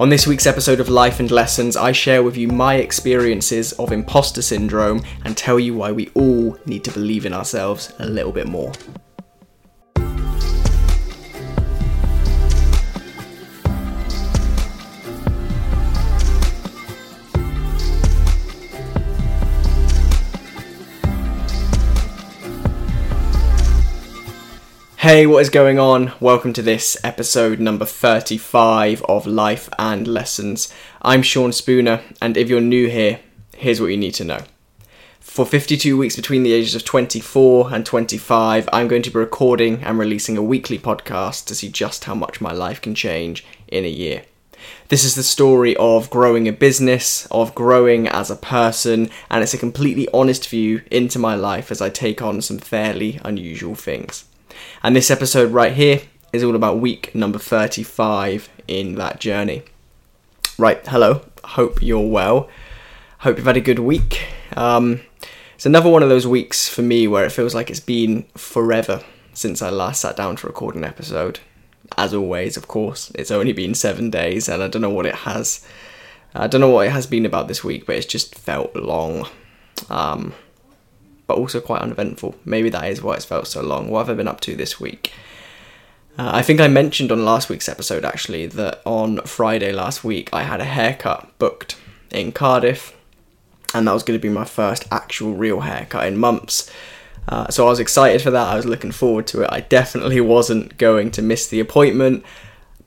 On this week's episode of Life and Lessons, I share with you my experiences of imposter syndrome and tell you why we all need to believe in ourselves a little bit more. Hey, what is going on? Welcome to this episode number 35 of Life and Lessons. I'm Sean Spooner, and if you're new here, here's what you need to know. For 52 weeks between the ages of 24 and 25, I'm going to be recording and releasing a weekly podcast to see just how much my life can change in a year. This is the story of growing a business, of growing as a person, and it's a completely honest view into my life as I take on some fairly unusual things. And this episode right here is all about week number 35 in that journey. Right, hello. Hope you're well. Hope you've had a good week. Um, it's another one of those weeks for me where it feels like it's been forever since I last sat down to record an episode. As always, of course, it's only been seven days, and I don't know what it has. I don't know what it has been about this week, but it's just felt long. Um, but also quite uneventful. Maybe that is why it's felt so long. What have I been up to this week? Uh, I think I mentioned on last week's episode actually that on Friday last week I had a haircut booked in Cardiff, and that was going to be my first actual real haircut in months. Uh, so I was excited for that. I was looking forward to it. I definitely wasn't going to miss the appointment,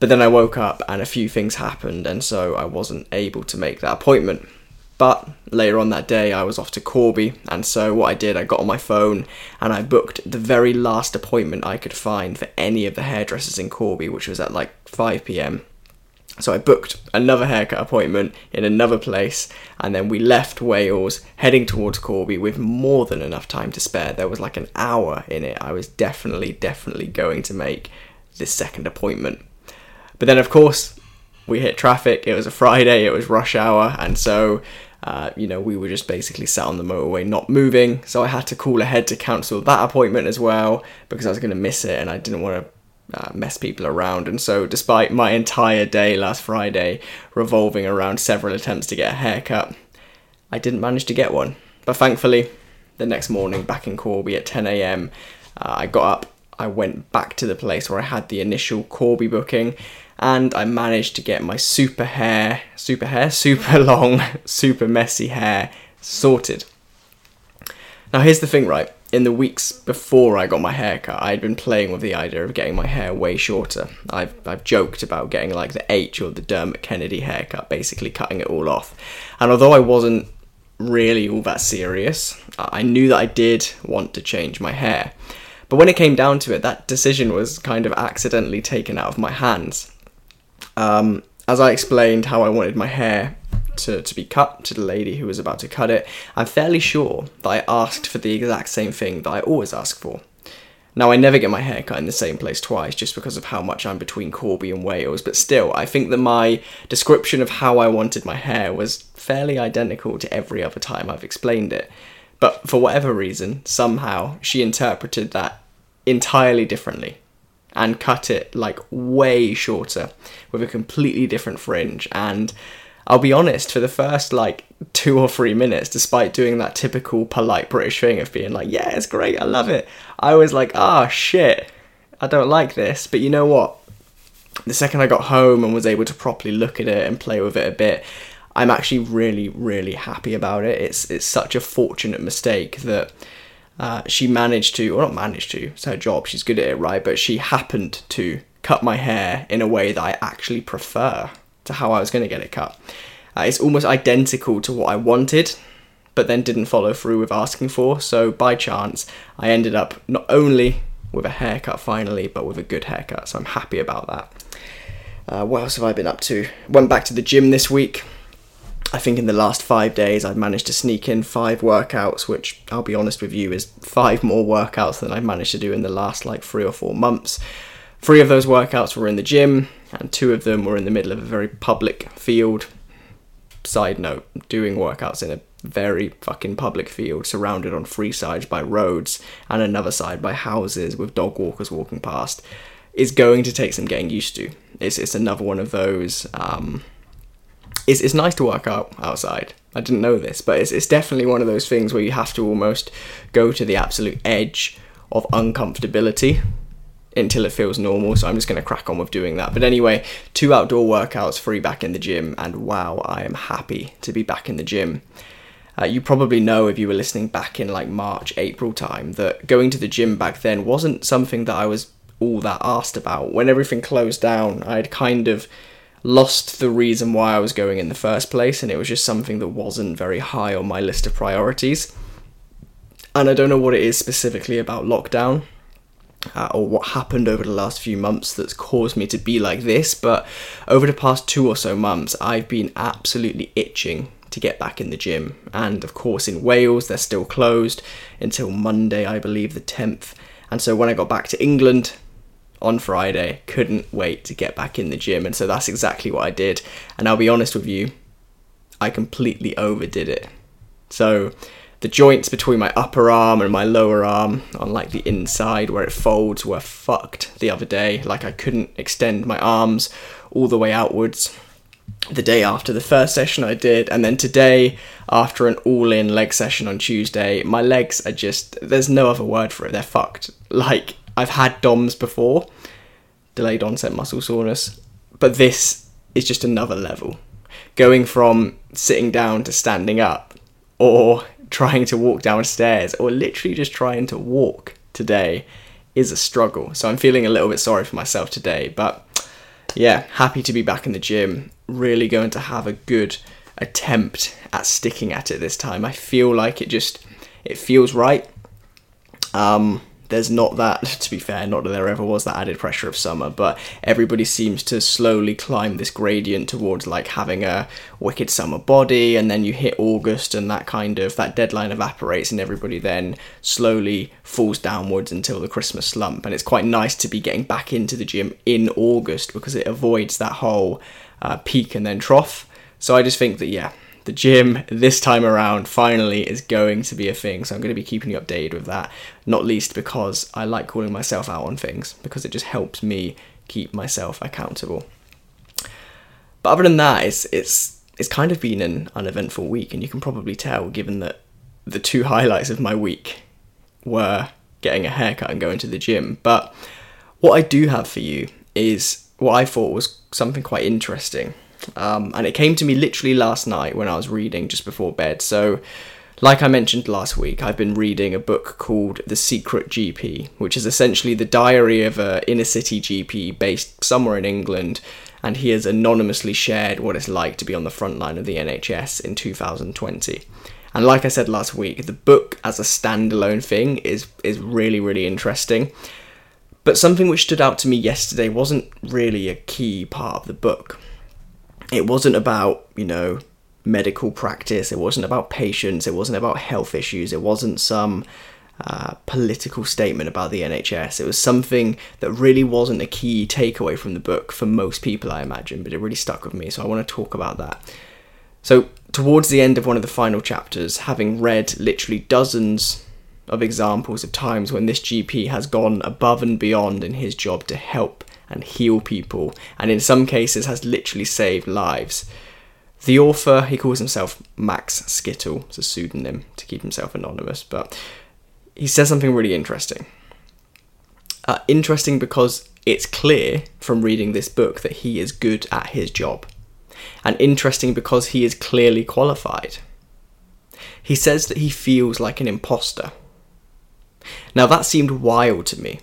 but then I woke up and a few things happened, and so I wasn't able to make that appointment. But later on that day, I was off to Corby, and so what I did, I got on my phone and I booked the very last appointment I could find for any of the hairdressers in Corby, which was at like 5 pm. So I booked another haircut appointment in another place, and then we left Wales heading towards Corby with more than enough time to spare. There was like an hour in it. I was definitely, definitely going to make this second appointment. But then, of course, we hit traffic. It was a Friday, it was rush hour, and so uh, you know, we were just basically sat on the motorway not moving. So I had to call ahead to cancel that appointment as well because I was going to miss it and I didn't want to uh, mess people around. And so, despite my entire day last Friday revolving around several attempts to get a haircut, I didn't manage to get one. But thankfully, the next morning back in Corby at 10 a.m., uh, I got up, I went back to the place where I had the initial Corby booking, and I managed to get my super hair, super hair, super long, super messy hair sorted. Now, here's the thing, right? In the weeks before I got my haircut, I had been playing with the idea of getting my hair way shorter. I've, I've joked about getting like the H or the Dermot Kennedy haircut, basically cutting it all off. And although I wasn't really all that serious, I knew that I did want to change my hair. But when it came down to it, that decision was kind of accidentally taken out of my hands. Um, as I explained how I wanted my hair to, to be cut to the lady who was about to cut it, I'm fairly sure that I asked for the exact same thing that I always ask for. Now, I never get my hair cut in the same place twice just because of how much I'm between Corby and Wales, but still, I think that my description of how I wanted my hair was fairly identical to every other time I've explained it. But for whatever reason, somehow, she interpreted that entirely differently and cut it like way shorter with a completely different fringe. And I'll be honest, for the first like two or three minutes, despite doing that typical polite British thing of being like, yeah, it's great, I love it, I was like, ah, oh, shit, I don't like this. But you know what? The second I got home and was able to properly look at it and play with it a bit, I'm actually really, really happy about it. It's it's such a fortunate mistake that uh, she managed to, or not managed to, it's her job, she's good at it, right? But she happened to cut my hair in a way that I actually prefer to how I was going to get it cut. Uh, it's almost identical to what I wanted, but then didn't follow through with asking for. So by chance, I ended up not only with a haircut finally, but with a good haircut. So I'm happy about that. Uh, what else have I been up to? Went back to the gym this week. I think in the last five days I've managed to sneak in five workouts, which I'll be honest with you is five more workouts than I've managed to do in the last like three or four months. Three of those workouts were in the gym, and two of them were in the middle of a very public field. Side note, doing workouts in a very fucking public field surrounded on three sides by roads and another side by houses with dog walkers walking past is going to take some getting used to. It's, it's another one of those. Um, it's, it's nice to work out outside. I didn't know this, but it's, it's definitely one of those things where you have to almost go to the absolute edge of uncomfortability until it feels normal. So I'm just going to crack on with doing that. But anyway, two outdoor workouts, free back in the gym, and wow, I am happy to be back in the gym. Uh, you probably know if you were listening back in like March, April time that going to the gym back then wasn't something that I was all that asked about. When everything closed down, I had kind of lost the reason why I was going in the first place, and it was just something that wasn't very high on my list of priorities. And I don't know what it is specifically about lockdown uh, or what happened over the last few months that's caused me to be like this, but over the past two or so months, I've been absolutely itching to get back in the gym. And of course, in Wales, they're still closed until Monday, I believe, the 10th. And so when I got back to England on Friday, couldn't wait to get back in the gym. And so that's exactly what I did. And I'll be honest with you, I completely overdid it. So the joints between my upper arm and my lower arm on like the inside where it folds were fucked the other day. Like I couldn't extend my arms all the way outwards the day after the first session I did, and then today, after an all in leg session on Tuesday, my legs are just, there's no other word for it, they're fucked. Like, I've had DOMS before, delayed onset muscle soreness, but this is just another level. Going from sitting down to standing up, or trying to walk downstairs, or literally just trying to walk today is a struggle. So I'm feeling a little bit sorry for myself today, but yeah, happy to be back in the gym. Really going to have a good attempt at sticking at it this time. I feel like it just it feels right. Um, there's not that, to be fair, not that there ever was that added pressure of summer, but everybody seems to slowly climb this gradient towards like having a wicked summer body, and then you hit August, and that kind of that deadline evaporates, and everybody then slowly falls downwards until the Christmas slump. And it's quite nice to be getting back into the gym in August because it avoids that whole uh, peak and then trough. So I just think that yeah, the gym this time around finally is going to be a thing. So I'm going to be keeping you updated with that, not least because I like calling myself out on things because it just helps me keep myself accountable. But other than that, it's it's it's kind of been an uneventful week, and you can probably tell given that the two highlights of my week were getting a haircut and going to the gym. But what I do have for you is what I thought was something quite interesting um, and it came to me literally last night when I was reading just before bed. So, like I mentioned last week, I've been reading a book called The Secret GP, which is essentially the diary of a inner city GP based somewhere in England, and he has anonymously shared what it's like to be on the front line of the NHS in 2020. And like I said last week, the book as a standalone thing is is really really interesting. But something which stood out to me yesterday wasn't really a key part of the book it wasn't about, you know, medical practice, it wasn't about patients, it wasn't about health issues, it wasn't some uh, political statement about the NHS. It was something that really wasn't a key takeaway from the book for most people, I imagine, but it really stuck with me, so I want to talk about that. So, towards the end of one of the final chapters, having read literally dozens of examples of times when this GP has gone above and beyond in his job to help and heal people, and in some cases has literally saved lives. The author, he calls himself Max Skittle, it's a pseudonym to keep himself anonymous, but he says something really interesting. Uh, interesting because it's clear from reading this book that he is good at his job, and interesting because he is clearly qualified. He says that he feels like an imposter. Now, that seemed wild to me,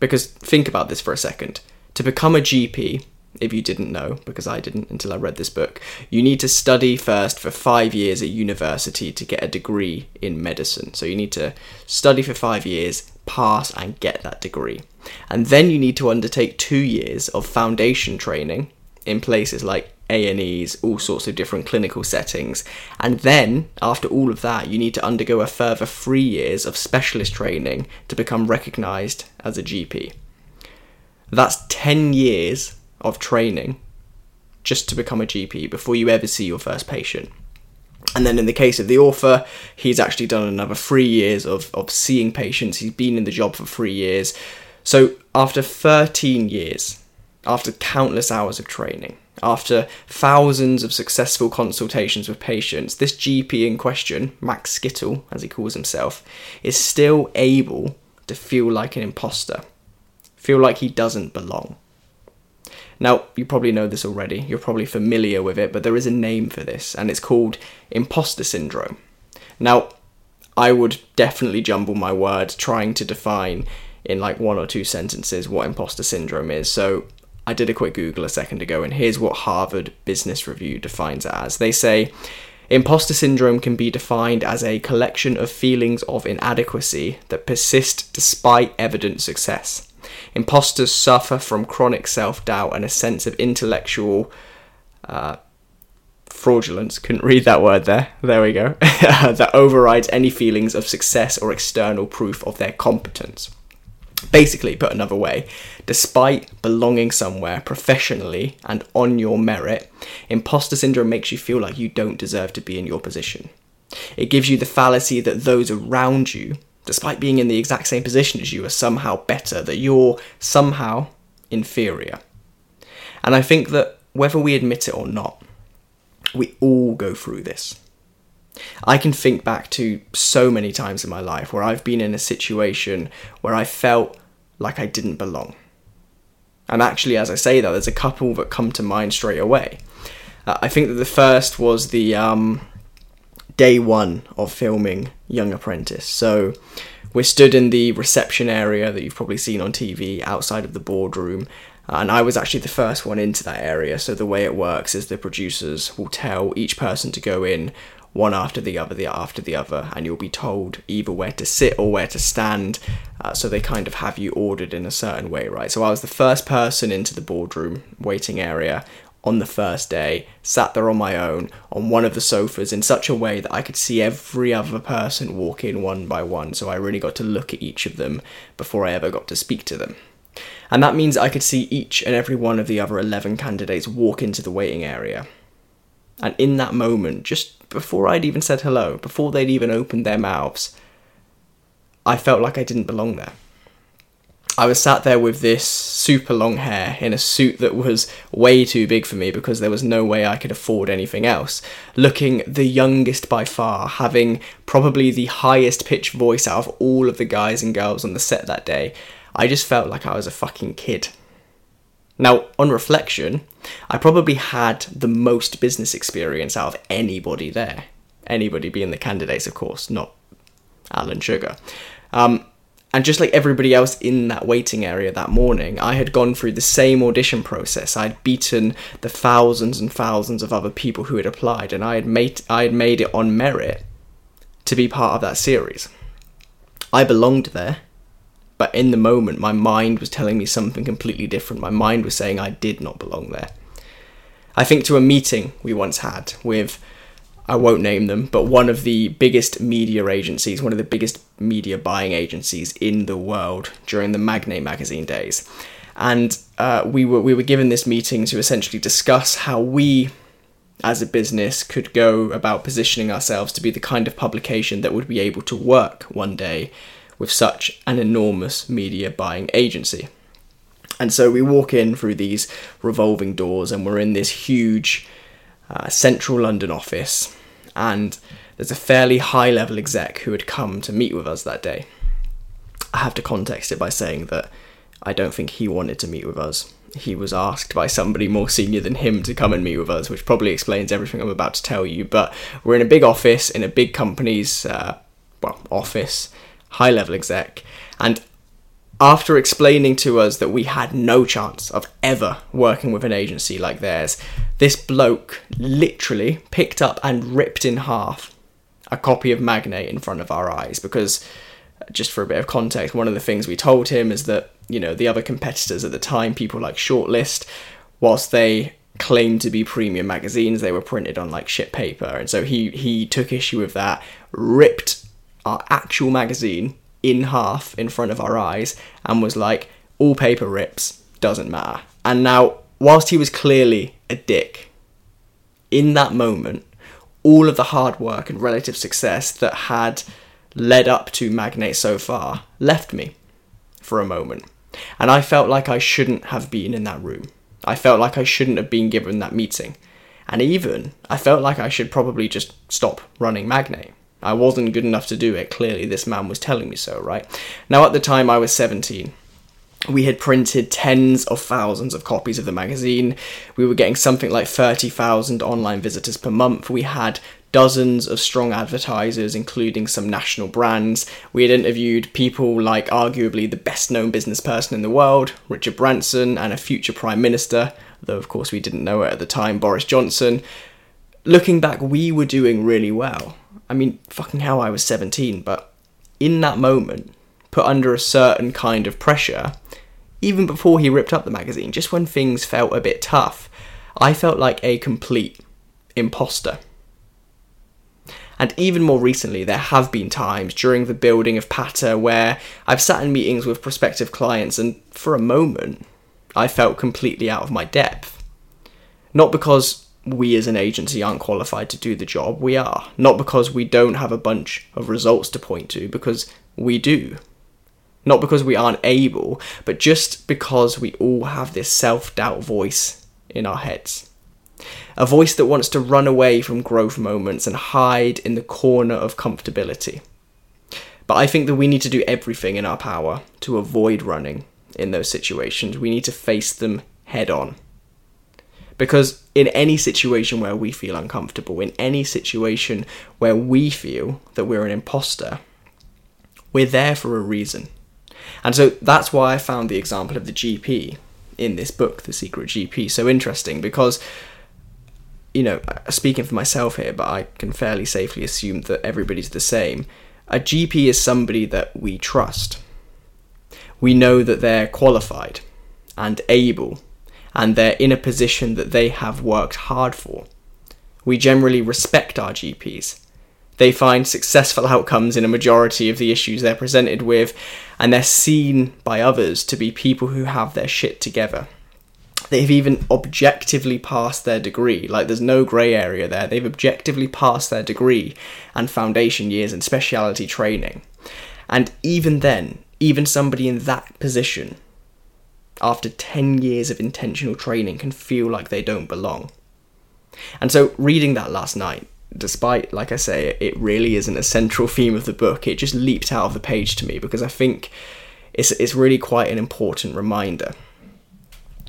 because think about this for a second. To become a GP, if you didn't know, because I didn't until I read this book, you need to study first for five years at university to get a degree in medicine. So you need to study for five years, pass, and get that degree. And then you need to undertake two years of foundation training in places like A&Es, all sorts of different clinical settings. And then, after all of that, you need to undergo a further three years of specialist training to become recognised as a GP. That's 10 years of training just to become a GP before you ever see your first patient. And then in the case of the author, he's actually done another three years of, of seeing patients. He's been in the job for three years. So after 13 years after countless hours of training, after thousands of successful consultations with patients, this GP in question, Max Skittle, as he calls himself, is still able to feel like an imposter, feel like he doesn't belong. Now, you probably know this already, you're probably familiar with it, but there is a name for this, and it's called imposter syndrome. Now, I would definitely jumble my words trying to define in like one or two sentences what imposter syndrome is, so I did a quick Google a second ago, and here's what Harvard Business Review defines it as. They say imposter syndrome can be defined as a collection of feelings of inadequacy that persist despite evident success. Imposters suffer from chronic self doubt and a sense of intellectual uh, fraudulence. Couldn't read that word there. There we go. that overrides any feelings of success or external proof of their competence. Basically, put another way, despite belonging somewhere professionally and on your merit, imposter syndrome makes you feel like you don't deserve to be in your position. It gives you the fallacy that those around you, despite being in the exact same position as you, are somehow better, that you're somehow inferior. And I think that whether we admit it or not, we all go through this. I can think back to so many times in my life where I've been in a situation where I felt like I didn't belong. And actually, as I say that, there's a couple that come to mind straight away. Uh, I think that the first was the um, day one of filming Young Apprentice. So we're stood in the reception area that you've probably seen on TV outside of the boardroom. And I was actually the first one into that area. So the way it works is the producers will tell each person to go in one after the other, the after the other, and you'll be told either where to sit or where to stand. Uh, so they kind of have you ordered in a certain way, right? So I was the first person into the boardroom waiting area on the first day, sat there on my own on one of the sofas in such a way that I could see every other person walk in one by one. So I really got to look at each of them before I ever got to speak to them. And that means I could see each and every one of the other 11 candidates walk into the waiting area. And in that moment, just before I'd even said hello, before they'd even opened their mouths, I felt like I didn't belong there. I was sat there with this super long hair in a suit that was way too big for me because there was no way I could afford anything else. Looking the youngest by far, having probably the highest pitched voice out of all of the guys and girls on the set that day. I just felt like I was a fucking kid. Now, on reflection, I probably had the most business experience out of anybody there. Anybody being the candidates, of course, not Alan Sugar. Um, and just like everybody else in that waiting area that morning, I had gone through the same audition process. I'd beaten the thousands and thousands of other people who had applied, and I had made I had made it on merit to be part of that series. I belonged there but in the moment my mind was telling me something completely different. My mind was saying I did not belong there. I think to a meeting we once had with, I won't name them, but one of the biggest media agencies, one of the biggest media buying agencies in the world during the Magnate magazine days. And uh, we were we were given this meeting to essentially discuss how we as a business could go about positioning ourselves to be the kind of publication that would be able to work one day with such an enormous media buying agency. And so we walk in through these revolving doors, and we're in this huge central London office. And there's a fairly high level exec who had come to meet with us that day. I have to context it by saying that I don't think he wanted to meet with us. He was asked by somebody more senior than him to come and meet with us, which probably explains everything I'm about to tell you. But we're in a big office, in a big company's, uh, well, office, high level exec, and after explaining to us that we had no chance of ever working with an agency like theirs, this bloke literally picked up and ripped in half a copy of Magnate in front of our eyes because uh, just for a bit of context, one of the things we told him is that, you know, the other competitors at the time, people like Shortlist, whilst they claimed to be premium magazines, they were printed on like shit paper. And so he he took issue with that, ripped our actual magazine in half in front of our eyes and was like, all paper rips, doesn't matter. And now, whilst he was clearly a dick, in that moment, all of the hard work and relative success that had led up to Magnate so far left me for a moment. And I felt like I shouldn't have been in that room. I felt like I shouldn't have been given that meeting. And even, I felt like I should probably just stop running Magnate. I wasn't good enough to do it. Clearly, this man was telling me so, right? Now, at the time, I was 17. We had printed tens of thousands of copies of the magazine. We were getting something like 30,000 online visitors per month. We had dozens of strong advertisers, including some national brands. We had interviewed people like arguably the best known business person in the world, Richard Branson, and a future Prime Minister, though of course we didn't know it at the time, Boris Johnson. Looking back, we were doing really well. I mean, fucking hell, I was 17, but in that moment, put under a certain kind of pressure, even before he ripped up the magazine, just when things felt a bit tough, I felt like a complete imposter. And even more recently, there have been times during the building of Patter where I've sat in meetings with prospective clients and for a moment, I felt completely out of my depth. Not because we as an agency aren't qualified to do the job, we are. Not because we don't have a bunch of results to point to, because we do. Not because we aren't able, but just because we all have this self doubt voice in our heads. A voice that wants to run away from growth moments and hide in the corner of comfortability. But I think that we need to do everything in our power to avoid running in those situations. We need to face them head on. Because in any situation where we feel uncomfortable, in any situation where we feel that we're an imposter, we're there for a reason. And so that's why I found the example of the GP in this book, The Secret GP, so interesting because, you know, uh, speaking for myself here, but I can fairly safely assume that everybody's the same. A GP is somebody that we trust. We know that they're qualified and able, and they're in a position that they have worked hard for. We generally respect our GPs they find successful outcomes in a majority of the issues they're presented with, and they're seen by others to be people who have their shit together. They've even objectively passed their degree, like there's no grey area there. They've objectively passed their degree and foundation years and speciality training. And even then, even somebody in that position, after 10 years of intentional training, can feel like they don't belong. And so, reading that last night, despite, like I say, it really isn't a central theme of the book, it just leaped out of the page to me because I think it's, it's really quite an important reminder.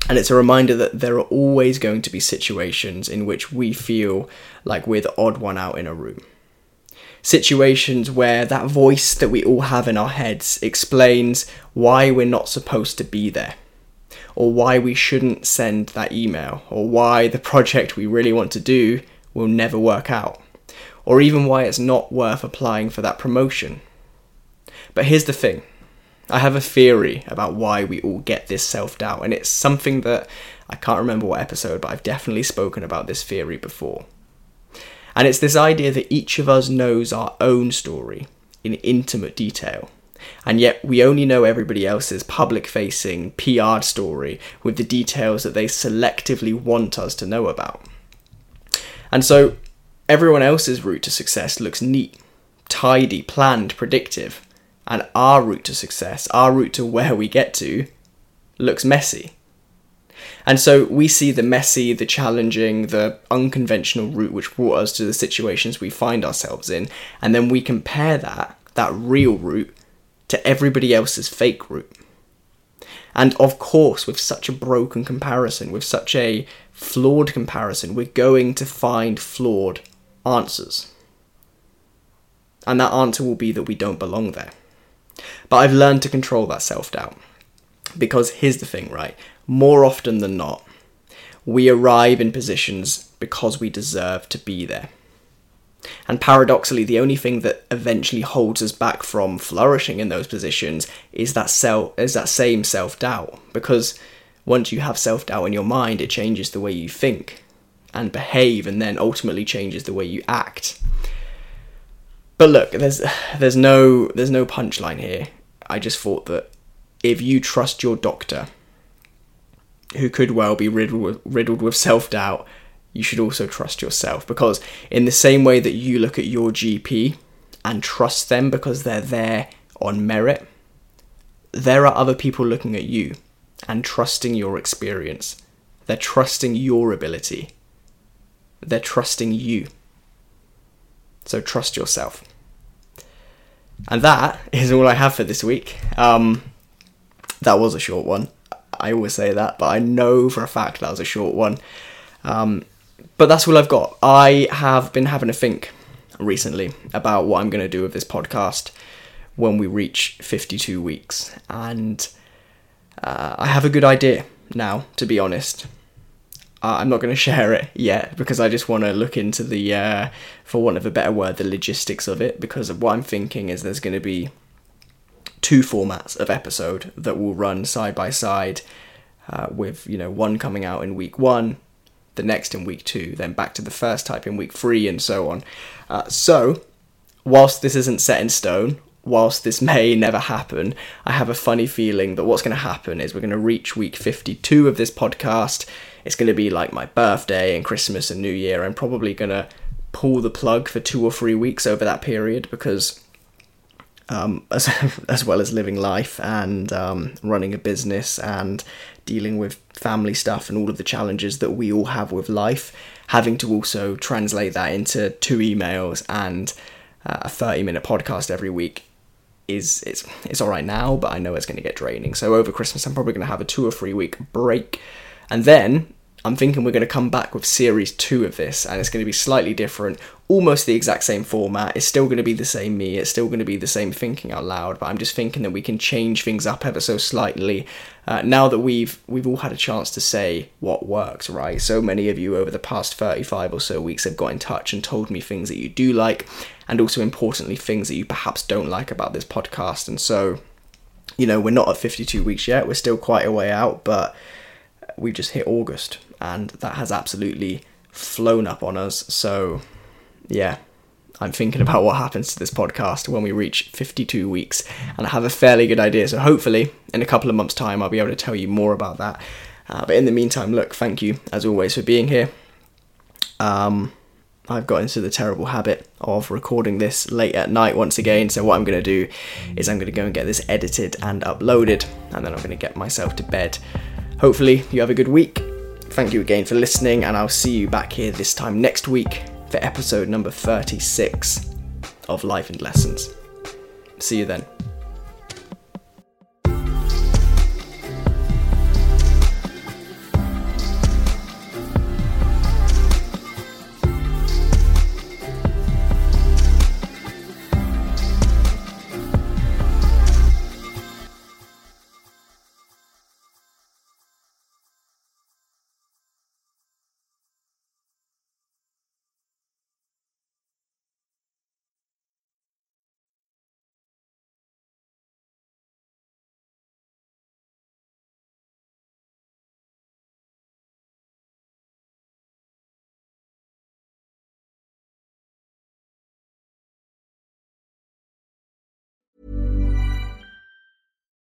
And it's a reminder that there are always going to be situations in which we feel like we're the odd one out in a room. Situations where that voice that we all have in our heads explains why we're not supposed to be there, or why we shouldn't send that email, or why the project we really want to do will never work out, or even why it's not worth applying for that promotion. But here's the thing I have a theory about why we all get this self doubt, and it's something that I can't remember what episode, but I've definitely spoken about this theory before. And it's this idea that each of us knows our own story in intimate detail. And yet, we only know everybody else's public facing, PR story with the details that they selectively want us to know about. And so everyone else's route to success looks neat, tidy, planned, predictive. And our route to success, our route to where we get to, looks messy. And so we see the messy, the challenging, the unconventional route which brought us to the situations we find ourselves in, and then we compare that, that real route, to everybody else's fake route. And of course, with such a broken comparison, with such a flawed comparison, we're going to find flawed answers. And that answer will be that we don't belong there. But I've learned to control that self doubt. Because here's the thing, right? More often than not, we arrive in positions because we deserve to be there. And paradoxically, the only thing that eventually holds us back from flourishing in those positions is that self is that same self-doubt. Because once you have self-doubt in your mind, it changes the way you think and behave and then ultimately changes the way you act. But look, there's there's no there's no punchline here. I just thought that if you trust your doctor, who could well be riddled with, riddled with self-doubt, you should also trust yourself because in the same way that you look at your GP and trust them because they're there on merit, there are other people looking at you and trusting your experience. They're trusting your ability. They're trusting you. So trust yourself. And that is all I have for this week. Um, that was a short one. I always say that, but I know for a fact that was a short one. Um, but that's all I've got. I have been having a think recently about what I'm going to do with this podcast when we reach 52 weeks. And uh, I have a good idea now, to be honest. Uh, I'm not going to share it yet because I just want to look into the, uh, for want of a better word, the logistics of it. Because of what I'm thinking is there's going to be two formats of episode that will run side by side, uh, with you know one coming out in week one, the next in week two, then back to the first type in week three, and so on. Uh, so, whilst this isn't set in stone, whilst this may never happen, I have a funny feeling that what's going to happen is we're going to reach week 52 of this podcast. It's going to be like my birthday and Christmas and New Year. I'm probably going to pull the plug for two or three weeks over that period because, um, as, as well as living life and um, running a business and dealing with family stuff and all of the challenges that we all have with life, having to also translate that into two emails and uh, a 30 minute podcast every week is it's it's all right now, but I know it's going to get draining. So over Christmas, I'm probably going to have a two or three week break, and then I'm thinking we're going to come back with series two of this, and it's going to be slightly different, almost the exact same format. It's still going to be the same me, it's still going to be the same thinking out loud, but I'm just thinking that we can change things up ever so slightly uh, now that we've we've all had a chance to say what works, right? So many of you over the past 35 or so weeks have got in touch and told me things that you do like, and also importantly things that you perhaps don't like about this podcast, and so. You know, we're not at 52 weeks yet, we're still quite a way out, but we've just hit August and that has absolutely flown up on us. So, yeah, I'm thinking about what happens to this podcast when we reach 52 weeks, and I have a fairly good idea. So, hopefully, in a couple of months' time, I'll be able to tell you more about that. Uh, but in the meantime, look, thank you as always for being here. Um, I've got into the terrible habit of recording this late at night once again. So, what I'm going to do is I'm going to go and get this edited and uploaded, and then I'm going to get myself to bed. Hopefully, you have a good week. Thank you again for listening, and I'll see you back here this time next week for episode number 36 of Life and Lessons. See you then.